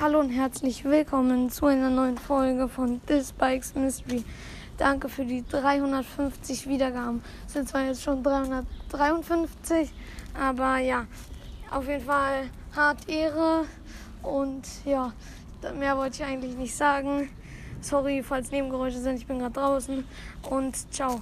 Hallo und herzlich willkommen zu einer neuen Folge von This Bikes Mystery. Danke für die 350 Wiedergaben. Es sind zwar jetzt schon 353, aber ja, auf jeden Fall hart Ehre. Und ja, mehr wollte ich eigentlich nicht sagen. Sorry, falls Nebengeräusche sind, ich bin gerade draußen und ciao.